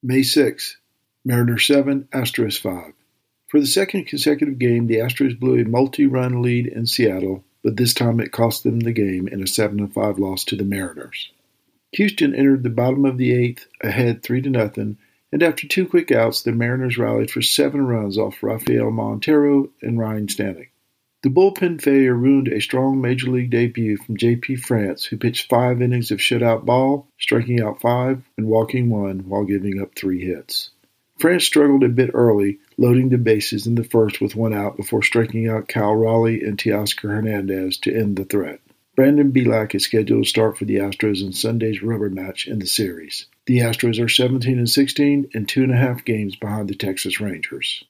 May 6, Mariners 7, Astros 5. For the second consecutive game, the Astros blew a multi run lead in Seattle, but this time it cost them the game in a 7 5 loss to the Mariners. Houston entered the bottom of the eighth ahead 3 to nothing, and after two quick outs, the Mariners rallied for seven runs off Rafael Montero and Ryan Stanek. The bullpen failure ruined a strong major league debut from J.P. France, who pitched five innings of shutout ball, striking out five and walking one while giving up three hits. France struggled a bit early, loading the bases in the first with one out before striking out Cal Raleigh and Teoscar Hernandez to end the threat. Brandon Bielak is scheduled to start for the Astros in Sunday's rubber match in the series. The Astros are 17 and 16 and two and a half games behind the Texas Rangers.